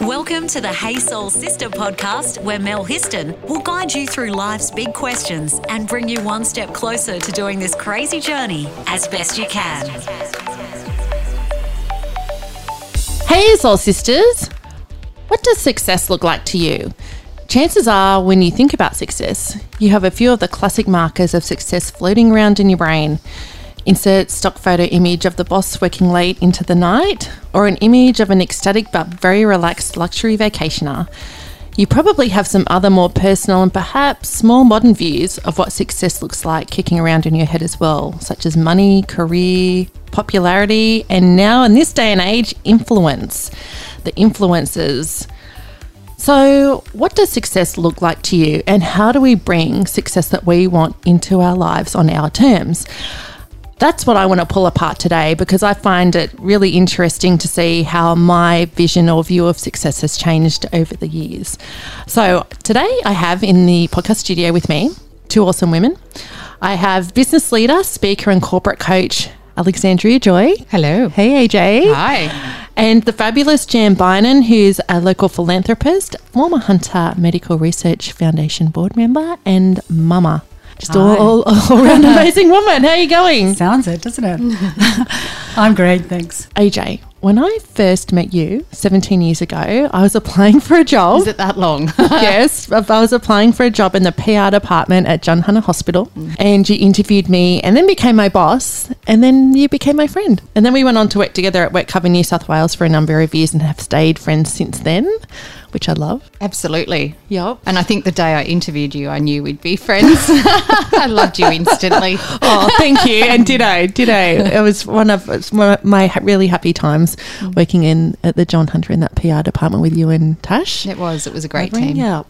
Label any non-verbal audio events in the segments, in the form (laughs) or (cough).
Welcome to the Hey Soul Sister podcast, where Mel Histon will guide you through life's big questions and bring you one step closer to doing this crazy journey as best you can. Hey, Soul Sisters! What does success look like to you? Chances are, when you think about success, you have a few of the classic markers of success floating around in your brain. Insert stock photo image of the boss working late into the night, or an image of an ecstatic but very relaxed luxury vacationer. You probably have some other more personal and perhaps more modern views of what success looks like kicking around in your head as well, such as money, career, popularity, and now in this day and age, influence. The influences. So, what does success look like to you, and how do we bring success that we want into our lives on our terms? That's what I want to pull apart today because I find it really interesting to see how my vision or view of success has changed over the years. So, today I have in the podcast studio with me two awesome women. I have business leader, speaker, and corporate coach Alexandria Joy. Hello. Hey, AJ. Hi. And the fabulous Jan Bynan, who's a local philanthropist, former Hunter Medical Research Foundation board member, and mama. Just all, Hi. all, all (laughs) around amazing woman. How are you going? Sounds it, doesn't it? (laughs) I'm great, thanks. AJ, when I first met you 17 years ago, I was applying for a job. Is it that long? (laughs) yes, I was applying for a job in the PR department at John Hunter Hospital, mm. and you interviewed me, and then became my boss, and then you became my friend, and then we went on to work together at WorkCover New South Wales for a number of years, and have stayed friends since then, which I love. Absolutely. Yep. And I think the day I interviewed you, I knew we'd be friends. (laughs) I loved you instantly. (laughs) Oh, thank you. And did I? Did I? It was one of it's one of my really happy times mm. working in at the John Hunter in that PR department with you and Tash. It was. It was a great team. Yeah.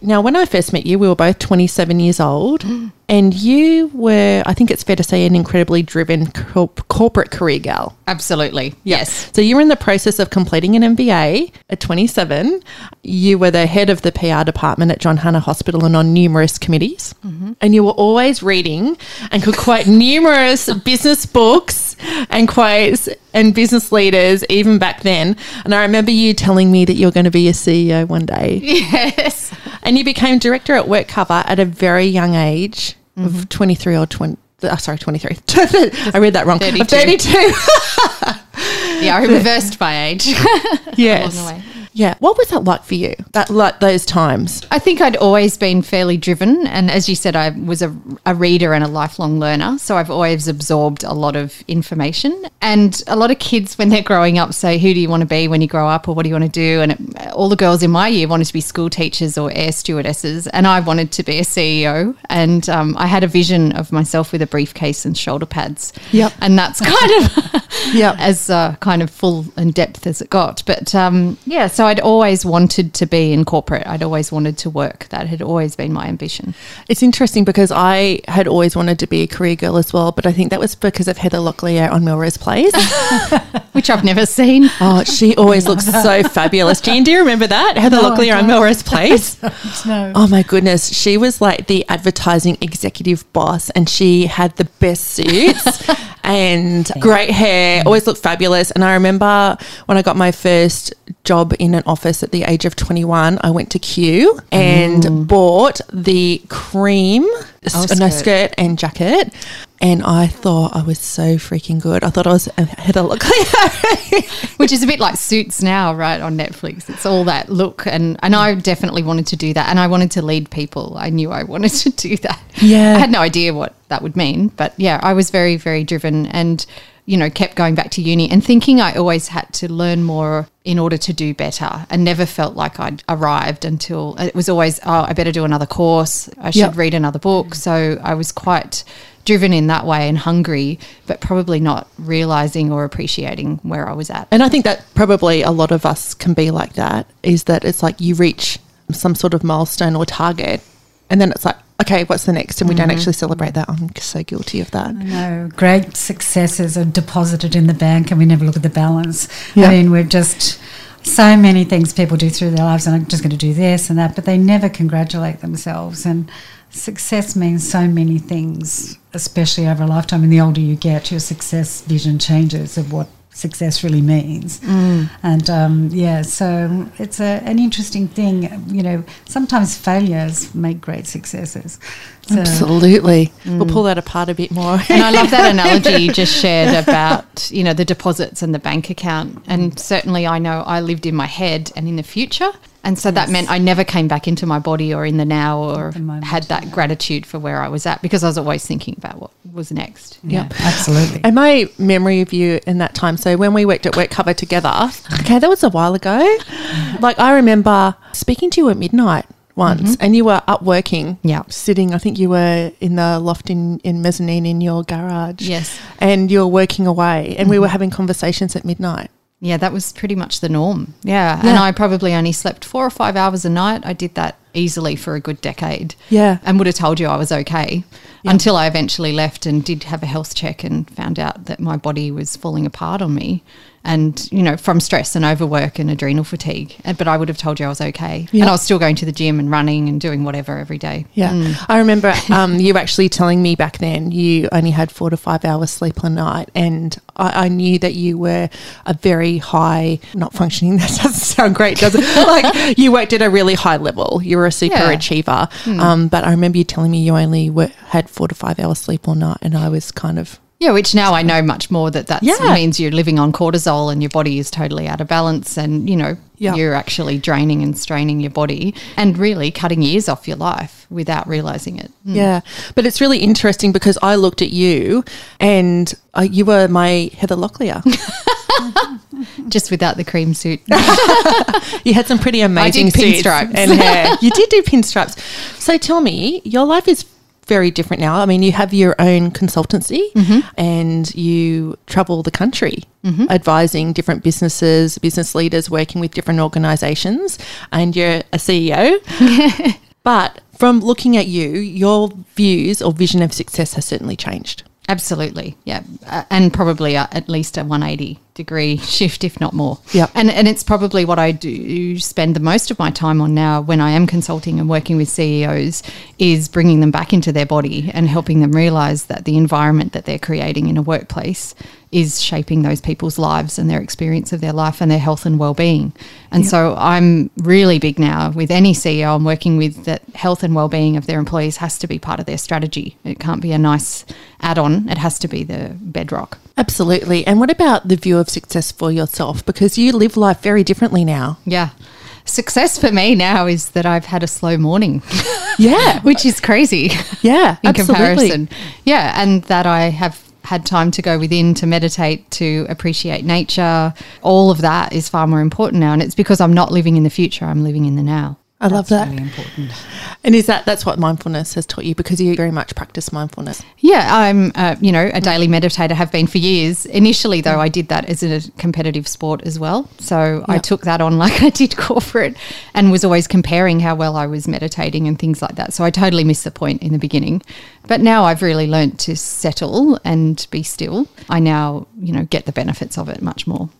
Now, when I first met you, we were both 27 years old, mm. And you were, I think it's fair to say, an incredibly driven corp- corporate career gal. Absolutely. Yes. So you were in the process of completing an MBA at 27. You were the head of the PR department at John Hunter Hospital and on numerous committees. Mm-hmm. And you were always reading and could quote (laughs) numerous business books and quotes and business leaders even back then. And I remember you telling me that you're going to be a CEO one day. (laughs) Yes. And you became director at WorkCover at a very young age of mm-hmm. 23 or 20. Oh, uh, sorry, 23. (laughs) I read that wrong. 32. Of 32. (laughs) Yeah, I reversed (laughs) my age. yes. Along the way. Yeah. What was that like for you? That like those times? I think I'd always been fairly driven. And as you said, I was a, a reader and a lifelong learner. So I've always absorbed a lot of information. And a lot of kids, when they're growing up, say, Who do you want to be when you grow up? Or what do you want to do? And it, all the girls in my year wanted to be school teachers or air stewardesses. And I wanted to be a CEO. And um, I had a vision of myself with a briefcase and shoulder pads. Yep. And that's (laughs) kind of Yep. as uh, kind of full and depth as it got. But um, yeah, so I'd always wanted to be in corporate. I'd always wanted to work. That had always been my ambition. It's interesting because I had always wanted to be a career girl as well, but I think that was because of Heather Locklear on Melrose Place. (laughs) Which I've never seen. oh, she always looks so (laughs) fabulous. Jean, do you remember that? Heather No, Locklear on. Melrose Place. (laughs) No. Oh my goodness. She was like the advertising executive boss and she had the best suits and great hair, mm. always looked fabulous. And I remember when I got my first job in an office at the age of 21, I went to Cue and mm. bought the cream oh, no, skirt. skirt and jacket. And I thought I was so freaking good. I thought I was had a look, (laughs) Which is a bit like Suits now, right, on Netflix. It's all that look. And, and I definitely wanted to do that. And I wanted to lead people. I knew I wanted to do that. Yeah. I had no idea what that would mean. But yeah, I was very, very driven and, you know, kept going back to uni and thinking I always had to learn more in order to do better and never felt like I'd arrived until it was always, oh, I better do another course. I should Yep. read another book. So I was quite driven in that way and hungry, but probably not realizing or appreciating where I was at. And I think that probably a lot of us can be like that is that it's like you reach some sort of milestone or target and then it's like, okay, what's the next? And we don't mm-hmm. actually celebrate that. I'm so guilty of that. No, great successes are deposited in the bank and we never look at the balance. Yeah. I mean, we've just so many things people do through their lives and I'm just going to do this and that, but they never congratulate themselves. And success means so many things, especially over a lifetime. And the older you get, your success vision changes of what success really means. And um, yeah, so it's a, an interesting thing. You know, sometimes failures make great successes. So, Absolutely. We'll pull that apart a bit more. (laughs) And I love that analogy you just (laughs) shared about, you know, the deposits and the bank account. And certainly I know I lived in my head and in the future. And so that meant I never came back into my body or in the now or the moment, had that gratitude for where I was at because I was always thinking about what was next. yeah, absolutely. And my memory of you in that time, so when we worked at WorkCover together, okay, that was a while ago. (laughs) Like I remember speaking to you at midnight once mm-hmm. and you were up working. Yeah. Sitting, I think you were in the loft in, in mezzanine in your garage. Yes. And you were working away and we mm-hmm. were having conversations at midnight. Yeah, that was pretty much the norm. Yeah. And I probably only slept four or five hours a night. I did that easily for a good decade. Yeah. And would have told you I was okay until I eventually left and did have a health check and found out that my body was falling apart on me. And, you know, from stress and overwork and adrenal fatigue. But I would have told you I was okay. Yeah. And I was still going to the gym and running and doing whatever every day. Yeah. I remember um, you actually telling me back then you only had four to five hours sleep a night. And I, I knew that you were a very high, not functioning, (laughs) that doesn't sound great, does it? (laughs) like you worked at a really high level. You were a super Yeah. achiever. Um, but I remember you telling me you only were, had four to five hours sleep all night. And I was kind of, Yeah, which now I know much more that that Yeah. means you're living on cortisol and your body is totally out of balance, and you know Yeah. you're actually draining and straining your body and really cutting years off your life without realizing it. yeah. But it's really interesting because I looked at you and uh, you were my Heather Locklear. (laughs) Just without the cream suit. (laughs) You had some pretty amazing pinstripes. and hair. (laughs) you did do pinstripes. So tell me, your life is very different now. I mean, you have your own consultancy and you travel the country advising different businesses, business leaders, working with different organizations, and you're a CEO. (laughs) but from looking at you, your views or vision of success has certainly changed. Absolutely, yeah, uh, and probably uh, at least a 180 degree (laughs) shift, if not more. Yeah. and and it's probably what I do spend the most of my time on now when I am consulting and working with CEOs is bringing them back into their body and helping them realize that the environment that they're creating in a workplace is shaping those people's lives and their experience of their life and their health and well-being. And so I'm really big now with any CEO I'm working with that health and well-being of their employees has to be part of their strategy. It can't be a nice add-on. It has to be the bedrock. Absolutely. And what about the view of success for yourself? Because you live life very differently now. Yeah. Success for me now is that I've had a slow morning, (laughs) Yeah. (laughs) which is crazy Yeah. (laughs) in absolutely. comparison. Yeah, and that I have had time to go within to meditate, to appreciate nature. All of that is far more important now. And it's because I'm not living in the future, I'm living in the now. I love that. Really important. And is that that's what mindfulness has taught you because you very much practice mindfulness? Yeah, I'm, uh, you know, a daily meditator, have been for years. Initially, though, I did that as a competitive sport as well. So I took that on like (laughs) I did corporate and was always comparing how well I was meditating and things like that. So I totally missed the point in the beginning. But now I've really learnt to settle and be still. I now, you know, get the benefits of it much more.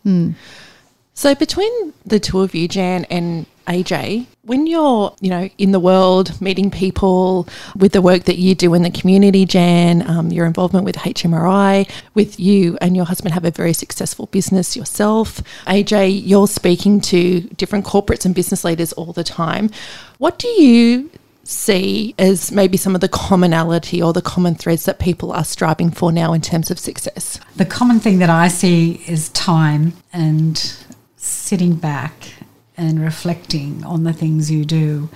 So between the two of you, Jan and AJ, when you're, you know, in the world, meeting people with the work that you do in the community, Jan, um, your involvement with HMRI, with you and your husband have a very successful business yourself. AJ, you're speaking to different corporates and business leaders all the time. What do you see as maybe some of the commonality or the common threads that people are striving for now in terms of success? The common thing that I see is time and sitting back and reflecting on the things you do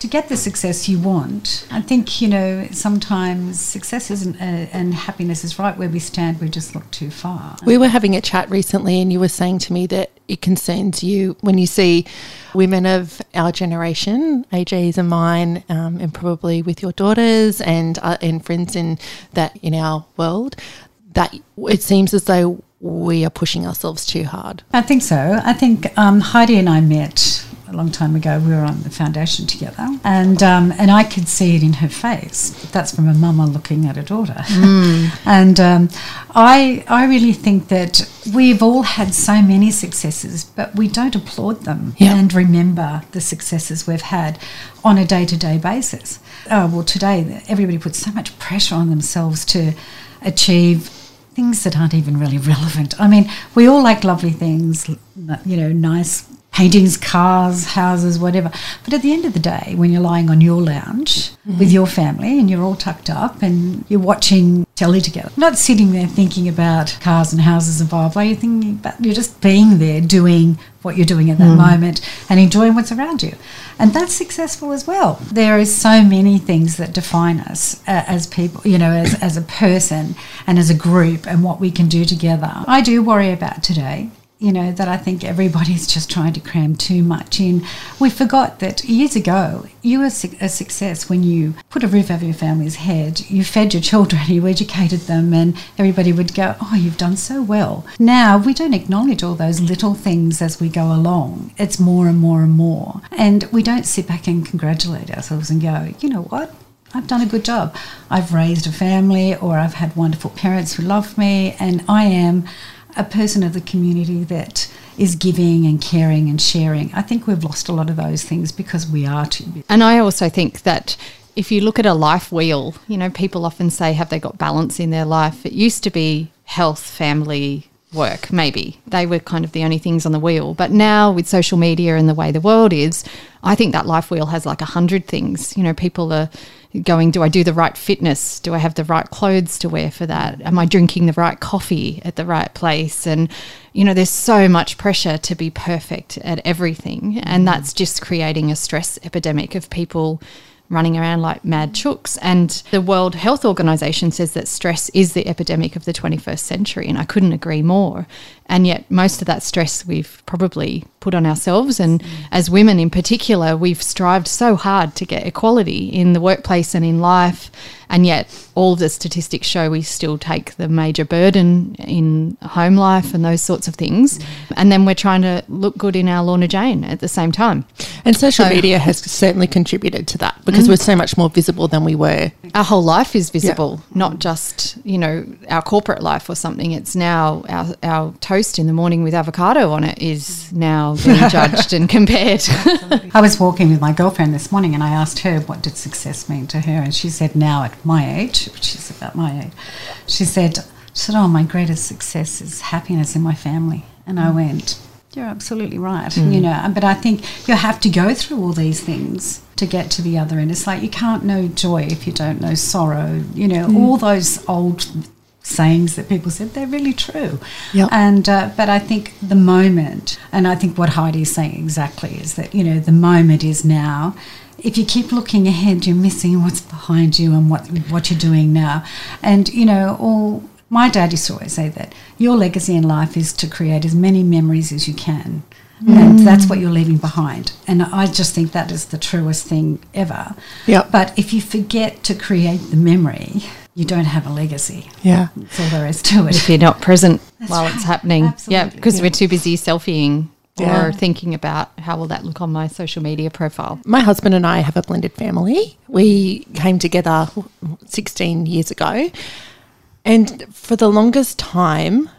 to get the success you want. I think, you know, sometimes success isn't, uh, and happiness is right where we stand, we just look too far. We were having a chat recently, and you were saying to me that it concerns you when you see women of our generation, AJ's and mine, um, and probably with your daughters and uh, and friends in that in our world, that it seems as though we are pushing ourselves too hard. I think so. I think um, Heidi and I met a long time ago. We were on the foundation together, and um, and I could see it in her face. That's from a mama looking at a daughter, (laughs) and um, I I really think that we've all had so many successes, but we don't applaud them Yeah. and remember the successes we've had on a day to day basis. Oh, well, today everybody puts so much pressure on themselves to achieve things that aren't even really relevant. I mean, we all like lovely things, you know, nice paintings, cars, houses, whatever. But at the end of the day, when you're lying on your lounge mm-hmm. with your family and you're all tucked up and you're watching telly together, not sitting there thinking about cars and houses and blah blah. You're thinking about you're just being there, doing what you're doing at that mm. moment, and enjoying what's around you, and that's successful as well. There is so many things that define us uh, as people, you know, as as a person and as a group, and what we can do together. I do worry about today you know, that I think everybody's (laughs) just trying to cram too much in. We forgot that years ago, you were a success when you put a roof over your family's head, you fed your (laughs) children, you educated them, and everybody would go, Oh, you've done so well. Now, we don't acknowledge all those little things as we go along. It's more and more and more. And we don't sit back and congratulate ourselves and go, You know what? I've done a good job. I've raised a family, or I've had wonderful parents who love me, and I am a person of the community that is giving and caring and sharing. I think we've lost a lot of those things because we are too busy. And I also think that if you look at a life wheel, you know, people often say, have they got balance in their life? It used to be health, family, work, maybe. They were kind of the only things on the wheel. But now with social media and the way the world is, I think that life wheel has like a hundred things. You know, people are going, do I do the right fitness? Do I have the right clothes to wear for that? Am I drinking the right coffee at the right place? And, you know, there's so much pressure to be perfect at everything. And mm. that's just creating a stress epidemic of people running around like mad chooks. And the World Health Organization says that stress is the epidemic of the 21st century. And I couldn't agree more. And yet, most of that stress we've probably put on ourselves. And as women in particular, we've strived so hard to get equality in the workplace and in life. And yet, all the statistics show we still take the major burden in home life and those sorts of things. And then we're trying to look good in our Lorna Jane at the same time. And social so, media has certainly contributed to that because mm. we're so much more visible than we were. Our whole life is visible, yeah. not just, you know, our corporate life or something. It's now our, our toast in the morning with avocado on it is now being judged and compared. (laughs) I was walking with my girlfriend this morning and I asked her what did success mean to her and she said now at my age, which is about my age, she said, she said, oh, my greatest success is happiness in my family. And I went, you're absolutely right, mm. you know. But I think you have to go through all these things to get to the other end. It's like you can't know joy if you don't know sorrow. You know, mm. all those old sayings that people said they're really true yep. and uh, but i think the moment and i think what heidi is saying exactly is that you know the moment is now if you keep looking ahead you're missing what's behind you and what what you're doing now and you know all my dad used to always say that your legacy in life is to create as many memories as you can Mm. And that's what you're leaving behind. And I just think that is the truest thing ever. Yep. But if you forget to create the memory, you don't have a legacy. Yeah. That's all there is to it. If you're not present that's while right. it's happening. Absolutely. Yeah, because yeah. we're too busy selfieing yeah. or thinking about how will that look on my social media profile. My husband and I have a blended family. We came together 16 years ago. And for the longest time,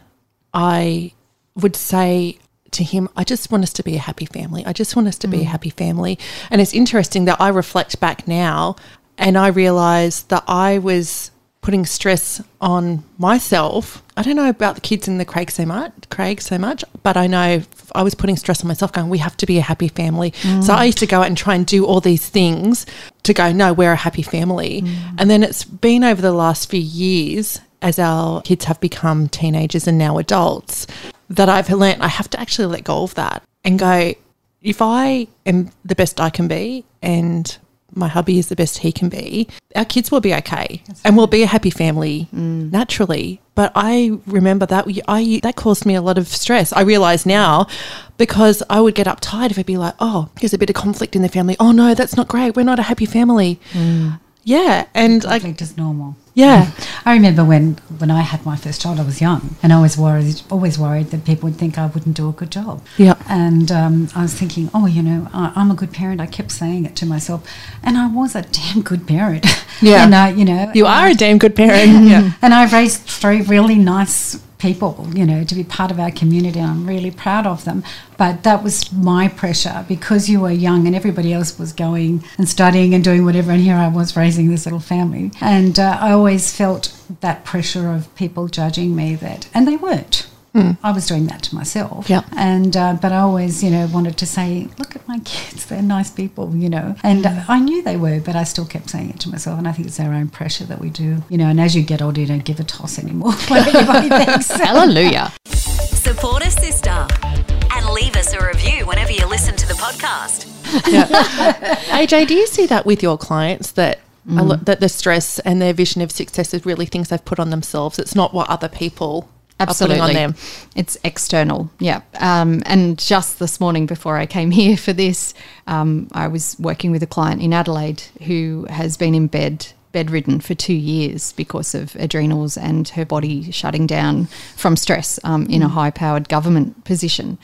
I would say to him, I just want us to be a happy family. I just want us to mm. be a mm. happy family. And it's interesting that I reflect back now and I realize that I was putting stress on myself. I don't know about the kids in the Craig so much, Craig so much, but I know I was putting stress on myself going, we have to be a happy family. Mm. So I used to go out and try and do all these things to go, no, we're a happy family. Mm. And then it's been over the last few years as our kids have become teenagers and now adults that I've learned I have to actually let go of that and go, if I am the best I can be and my hubby is the best he can be, our kids will be okay That's and we'll be a happy family mm. naturally. But I remember that I that caused me a lot of stress. I realize now because I would get uptight if it'd be like, oh, there's a bit of conflict in the family. Oh no, that's not great. We're not a happy family. Mm. Yeah, and conflict is normal. Yeah. I remember when, when I had my first child, I was young and I was worried, always worried that people would think I wouldn't do a good job. Yeah. And um, I was thinking, oh, you know, I, am a good parent. I kept saying it to myself. And I was a damn good parent. (laughs) Yeah. And, uh, you know, You are a damn good parent. (laughs) yeah. and I've raised three really nice people, you know, to be part of our community. I'm really proud of them. But that was my pressure because you were young and everybody else was going and studying and doing whatever. And here I was raising this little family. And uh, I always felt that pressure of people judging me that, and they weren't. I was doing that to myself. Yeah. And, uh, but I always, you know, wanted to say, look at my (laughs) kids, they're nice people, you know. And uh, I knew they were, but I still kept saying it to myself. And I think it's our own pressure that we do, you know. And as you get older, you don't give a toss anymore. (laughs) thinks. Hallelujah. Support a sister and leave us a review whenever you listen to the podcast. AJ, (laughs) do you see that with your clients that a lo- that the stress and their vision of success is really things they've put on themselves? It's not what other people Absolutely. on them. It's external, yeah. Um, and just this morning before I came (laughs) here for this, um, I was working with a client in Adelaide who has been in bed, bedridden for two years because of adrenals and her body shutting down from stress um, in a high powered government position.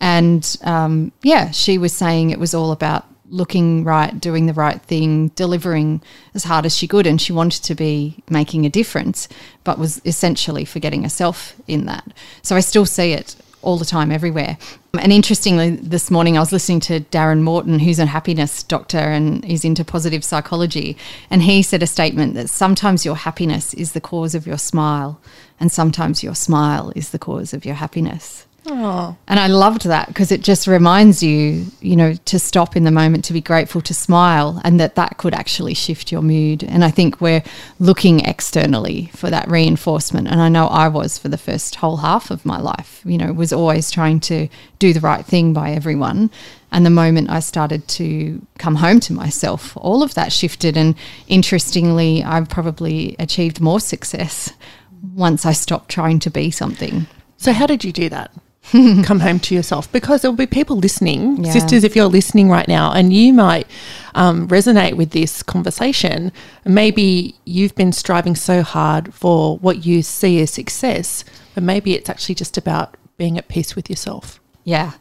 And um, yeah, she was saying it was all about looking right, doing the right thing, delivering as hard as she could. And she wanted to be making a difference, but was essentially forgetting herself in that. So I still see it all the time, everywhere. And interestingly, this morning I was listening to Darren Morton, who's a happiness doctor and is into positive psychology. And he said a statement that sometimes your happiness is the cause of your smile, and sometimes your smile is the cause of your happiness. Oh, And I loved that because it just reminds you, you know, to stop in the moment, to be grateful, to smile, and that that could actually shift your mood. And I think we're looking externally for that reinforcement. And I know I was for the first whole half of my life, you know, was always trying to do the right thing by everyone. And the moment I started to come home to myself, all of that shifted. And interestingly, I've probably achieved more success once I stopped trying to be something. so how did you do that? (laughs) Come home to yourself because there will be people listening, Yeah. sisters. If you're listening right now, and you might um, resonate with this conversation, maybe you've been striving so hard for what you see as success, but maybe it's actually just about being at peace with yourself. Yeah,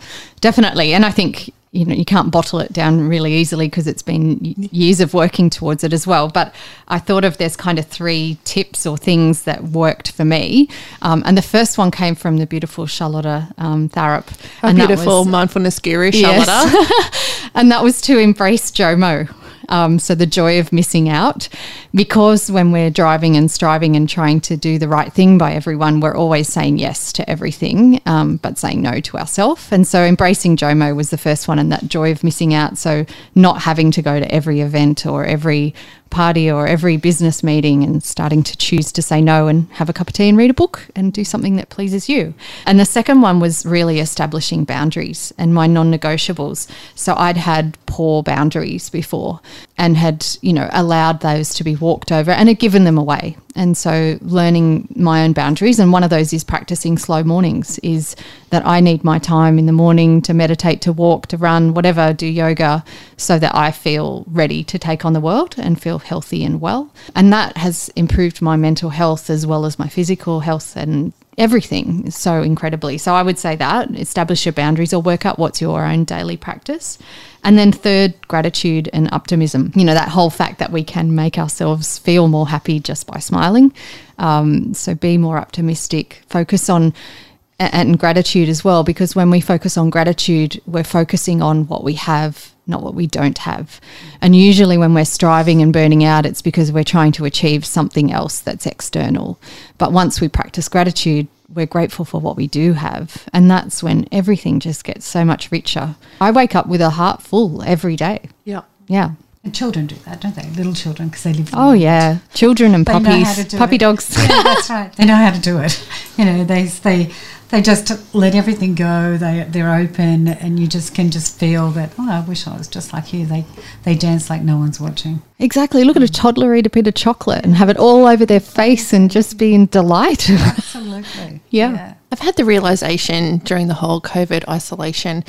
definitely. And I think you know you can't bottle it down really easily because it's been years of working towards it as well. But I thought of there's kind of three tips or things that worked for me, um, and the first one came from the beautiful Charlotta um, Tharup. A beautiful was- mindfulness guru, Yes. (laughs) And that was to embrace JOMO. Um, so the joy of missing out, because when we're driving and striving and trying to do the right thing by everyone, we're always saying yes to everything, um, but saying no to ourselves. And so embracing JOMO was the first one, and that joy of missing out. So not having to go to every event or every party or every business meeting and starting to choose to say no and have a cup of tea and read a book and do something that pleases you. And the second one was really establishing boundaries and my non negotiables. So I'd had poor boundaries before and had, you know, allowed those to be walked over and had given them away. And so learning my own boundaries, and one of those is practicing slow mornings, is that I need my time in the morning to meditate, to walk, to run, whatever, do yoga, so that I feel ready to take on the world and feel healthy and well. And that has improved my mental health as well as my physical health and everything so incredibly. So I would say that establish your boundaries or work out what's your own daily practice. And then third, gratitude and optimism. You know, that whole fact that we can make ourselves feel more happy just by smiling. Um, so be more optimistic, focus on and gratitude as well, because when we focus on gratitude, we're focusing on what we have, not what we don't have. And usually, when we're striving and burning out, it's because we're trying to achieve something else that's external. But once we practice gratitude, we're grateful for what we do have. And that's when everything just gets so much richer. I wake up with a heart full every day. yeah. Yeah. And children do that, don't they? Little children, because they live. in Oh, the yeah. Children and They know how to puppies, do puppy it. dogs. Yeah, that's (laughs) right. They know how to do it. You know, they they they just let everything go. They they're open, and you just can just feel that. Oh, I wish I was just like you. They they dance like no one's watching. Exactly. Look at a toddler eat a bit of chocolate and have it all over their face and just be in delight. (laughs) Absolutely. Yeah. I've had the realization during the whole COVID isolation,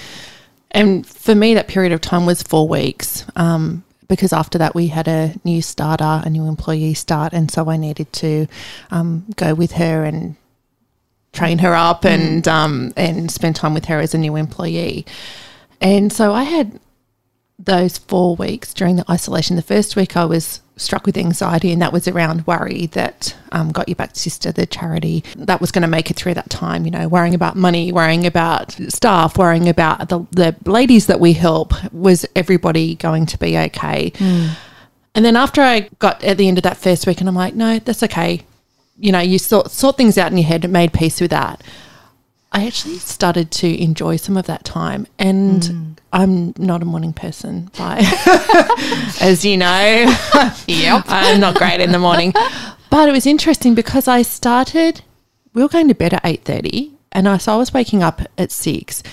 and for me, that period of time was four weeks. Um, because after that, we had a new starter, a new employee start, and so I needed to um, go with her and train her up and um, and spend time with her as a new employee. And so I had those four weeks during the isolation. The first week I was struck with anxiety, and that was around worry that um, got you back to Sister, the charity that was going to make it through that time. You know, worrying about money, worrying about staff, worrying about the, the ladies that we help. Was everybody going to be okay? And then after I got at the end of that first week, and I'm like, no, that's okay. You know, you sort sort things out in your head, and made peace with that. I actually started to enjoy some of that time, and hmm. I'm not a morning person, by (laughs) as you know. Yep. I'm not great in the morning, but it was interesting because I started. We were going to bed at eight thirty, and I so I was waking up at six,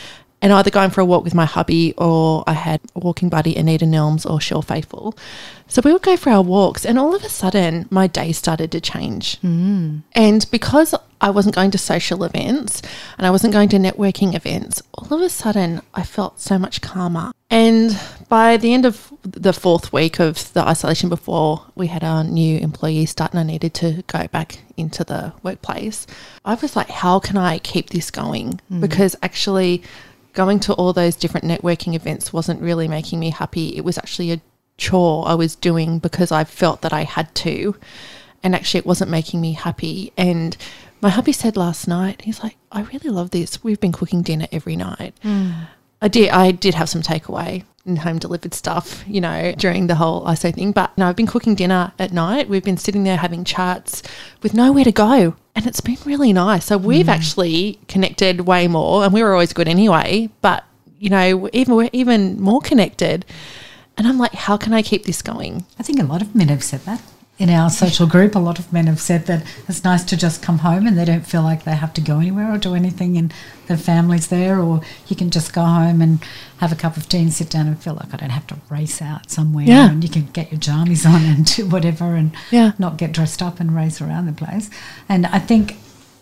and either going for a walk with my hubby or I had a walking buddy, Anita Nelms or Shell Faithful. So we would go for our walks, and all of a sudden, my day started to change. Hmm. And because I wasn't going to social events and I wasn't going to networking events, all of a sudden I felt so much calmer. And by the end of the fourth week of the isolation before we had our new employee start and I needed to go back into the workplace, I was like, how can I keep this going? Hmm. Because actually, going to all those different networking events wasn't really making me happy. It was actually a chore I was doing because I felt that I had to. And actually, it wasn't making me happy. And my hubby said last night, he's like, I really love this. We've been cooking dinner every night. Hmm. I did. I did have some takeaway and home delivered stuff, you know, during the whole ISO thing. But no, I've been cooking dinner at night. We've been sitting there having chats with nowhere to go, and it's been really nice. So we've mm. actually connected way more, and we were always good anyway. But you know, even we're even more connected. And I'm like, how can I keep this going? I think a lot of men have said that. In our social group, a lot of men have said that it's nice to just come home and they don't feel like they have to go anywhere or do anything and their family's there, or you can just go home and have a cup of tea and sit down and feel like I don't have to race out somewhere. Yeah. And you can get your jammies on and do whatever and Yeah. not get dressed up and race around the place. And I think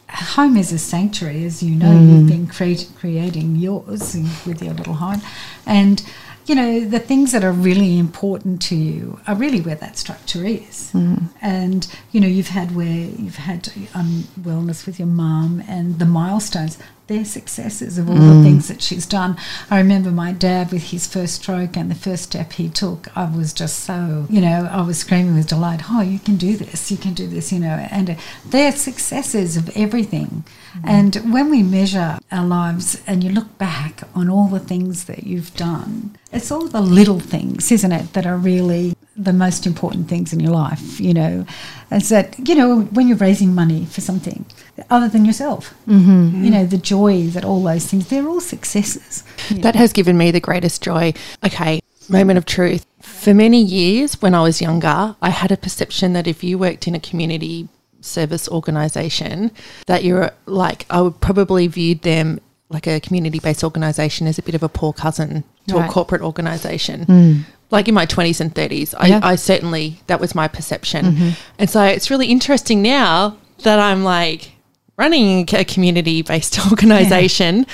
home is a sanctuary, as you know, you've mm. been create, creating yours with your little home. And, you know, the things that are really important to you are really where that structure is. And, you know, you've had where you've had um, wellness with your mum and the milestones. They're successes of all the things that she's done. I remember my dad with his first stroke and the first step he took. I was just so, you know, I was screaming with delight. Oh, you can do this! You can do this! You know, and uh, they're successes of everything. And when we measure our lives and you look back on all the things that you've done, it's all the little things, isn't it, that are really the most important things in your life, you know. It's that, you know, when you're raising money for something other than yourself, mm-hmm. you know, the joy that all those things, they're all successes. That has given me the greatest joy. Okay, moment of truth. For many years when I was younger, I had a perception that if you worked in a community service organisation, that you're like, I would probably viewed them like a community based organisation as a bit of a poor cousin to a corporate organisation. Like in my 20s and 30s, I, Yeah. I certainly, that was my perception. And so it's really interesting now that I'm like running a community based (laughs) organisation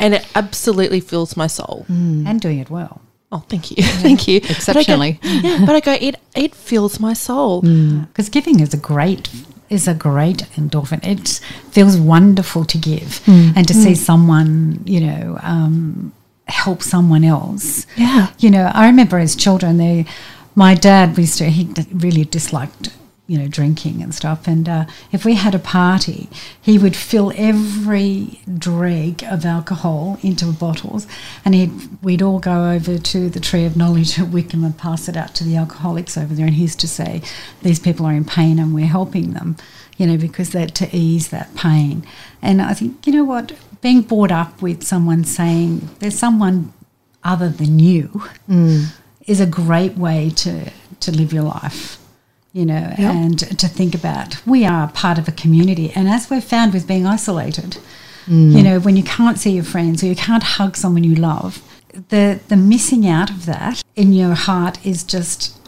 and it absolutely fills my soul. Mm. And doing it well. Oh, thank you, (laughs) thank you. But I go- Exceptionally. yeah, but I go, it it fills my soul. Mm. Because giving is a great is a great endorphin. It feels wonderful to give mm. and to see someone, you know, um, help someone else. Yeah. You know, I remember as children, they, my dad used to, he really disliked, you know, drinking and stuff. And uh, if we had a party, he would fill every dreg of alcohol into bottles and he'd, we'd all go over to the Tree of Knowledge at Wickham and pass it out to the alcoholics over there. And he used to say, these people are in pain and we're helping them, you know, because that to ease that pain. And I think, you know what, being brought up with someone saying there's someone other than you is a great way to, to live your life, you know, and to think about we are part of a community. And as we've found with being isolated, you know, when you can't see your friends or you can't hug someone you love, the, the missing out of that in your heart is just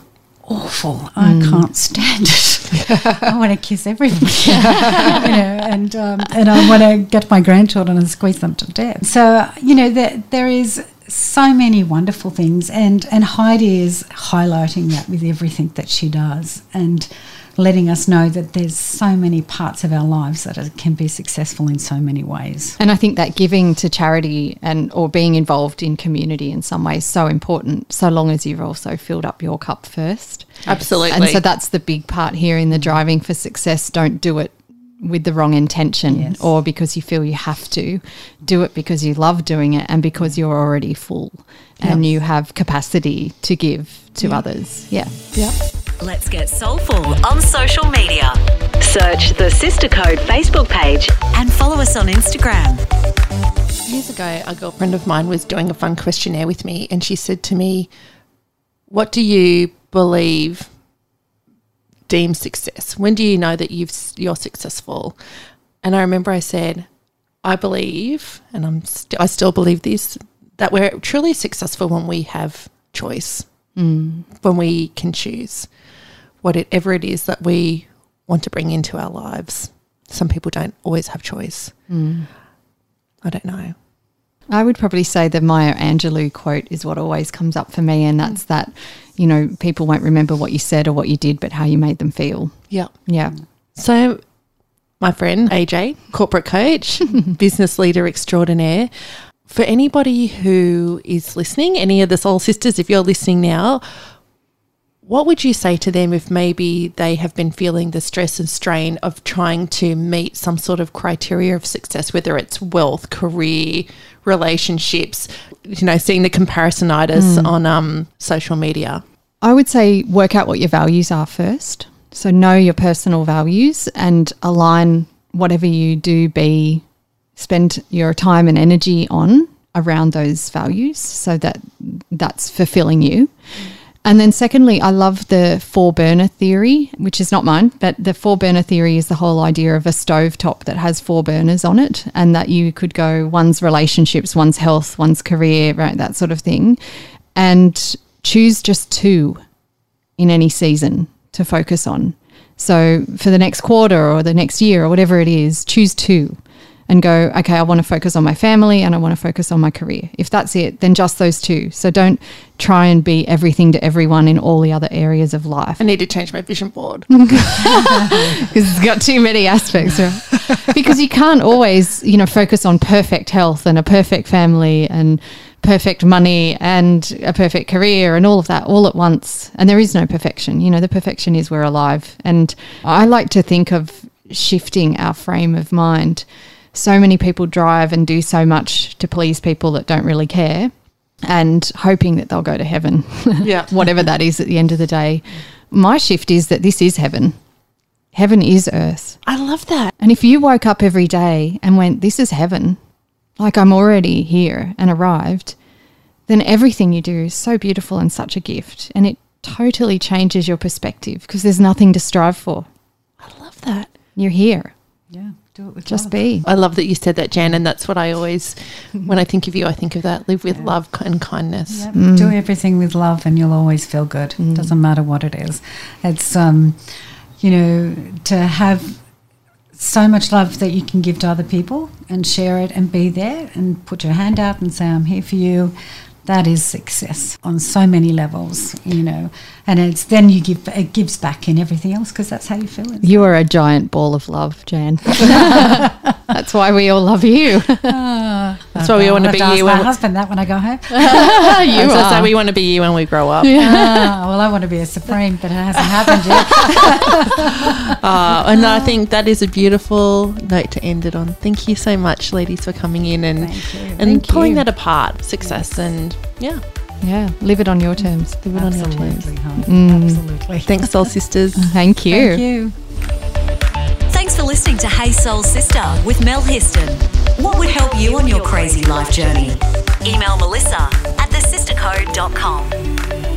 awful. I can't stand it. (laughs) I want to kiss everybody, (laughs) you know, and um, and I want to get my grandchildren and squeeze them to death. So you know, there there is so many wonderful things, and and Heidi is highlighting that with everything that she does, and letting us know that there's so many parts of our lives that are, can be successful in so many ways. And I think that giving to charity and or being involved in community in some way is so important, so long as you've also filled up your cup first. Absolutely. And so that's the big part here in the driving for success. Don't do it with the wrong intention Yes. or because you feel you have to. Do it because you love doing it and because you're already full and you have capacity to give to others. Yeah. yeah. Let's get soulful on social media. Search the Sister Code Facebook page and follow us on Instagram. Years ago, a girlfriend of mine was doing a fun questionnaire with me, and she said to me, What do you believe deems success? When do you know that you've, you're successful? And I remember I said, I believe, and I'm st- I still believe this, that we're truly successful when we have choice, mm. when we can choose whatever it is that we want to bring into our lives. Some people don't always have choice. I don't know. I would probably say the Maya Angelou quote is what always comes up for me, and mm. that's that, you know, people won't remember what you said or what you did, but how you made them feel. Yeah. Yeah. So, my friend AJ, corporate coach, (laughs) business leader extraordinaire, for anybody who is listening, any of the Soul Sisters, if you're listening now, what would you say to them if maybe they have been feeling the stress and strain of trying to meet some sort of criteria of success, whether it's wealth, career, relationships, you know, seeing the comparisonitis on um, social media? I would say work out what your values are first. So know your personal values and align whatever you do be spend your time and energy on around those values so that that's fulfilling you. And then secondly, I love the four burner theory, which is not mine, but the four burner theory is the whole idea of a stove top that has four burners on it and that you could go one's relationships, one's health, one's career, right, that sort of thing. And choose just two in any season to focus on. So for the next quarter or the next year or whatever it is, choose two and go, okay, I want to focus on my family and I want to focus on my career. If that's it, then just those two. So don't try and be everything to everyone in all the other areas of life I need to change my vision board. (laughs) (laughs) because it's got too many aspects. Right? because you can't always, you know, focus on perfect health and a perfect family and perfect money and a perfect career and all of that all at once. And there is no perfection. You know, the perfection is we're alive. And I like to think of shifting our frame of mind. So many people drive and do so much to please people that don't really care and hoping that they'll go to heaven. (laughs) Yeah. Whatever that is at the end of the day. My shift is that this is heaven. Heaven is earth. I love that. And if you woke up every day and went, This is heaven, like I'm already here and arrived, then everything you do is so beautiful and such a gift. And it totally changes your perspective because there's nothing to strive for. I love that. You're here. Yeah, do it with Just love. be. I love that you said that, Jan, and that's what I always, when I think of you, I think of that. Live with love and kindness. Yep. Do everything with love, and you'll always feel good. Doesn't matter what it is. It's um, you know, to have so much love that you can give to other people and share it and be there and put your hand out and say, "I'm here for you." That is success on so many levels, you know, and it's then you give it gives back in everything else because that's how you feel. You are a giant ball of love, Jan. (laughs) (laughs) That's why we all love you. (laughs) (laughs) That's why we I'll want to be you. my When, husband that when I go home. (laughs) you you so are. we want to be you when we grow up. Ah, well, I want to be a supreme, but it hasn't happened yet. Uh, and I think that is a beautiful note to end it on. Thank you so much, ladies, for coming in and and Thank pulling you. that apart. Success and yeah, Yeah, live it on your terms. live it on your terms. Absolutely, hon. Absolutely. Thanks, Soul Sisters. Thank you. Thank you. Thanks for listening to Hey Soul Sister with Mel Histon. What would help you on your crazy life journey? Email Melissa at thesistercode.com.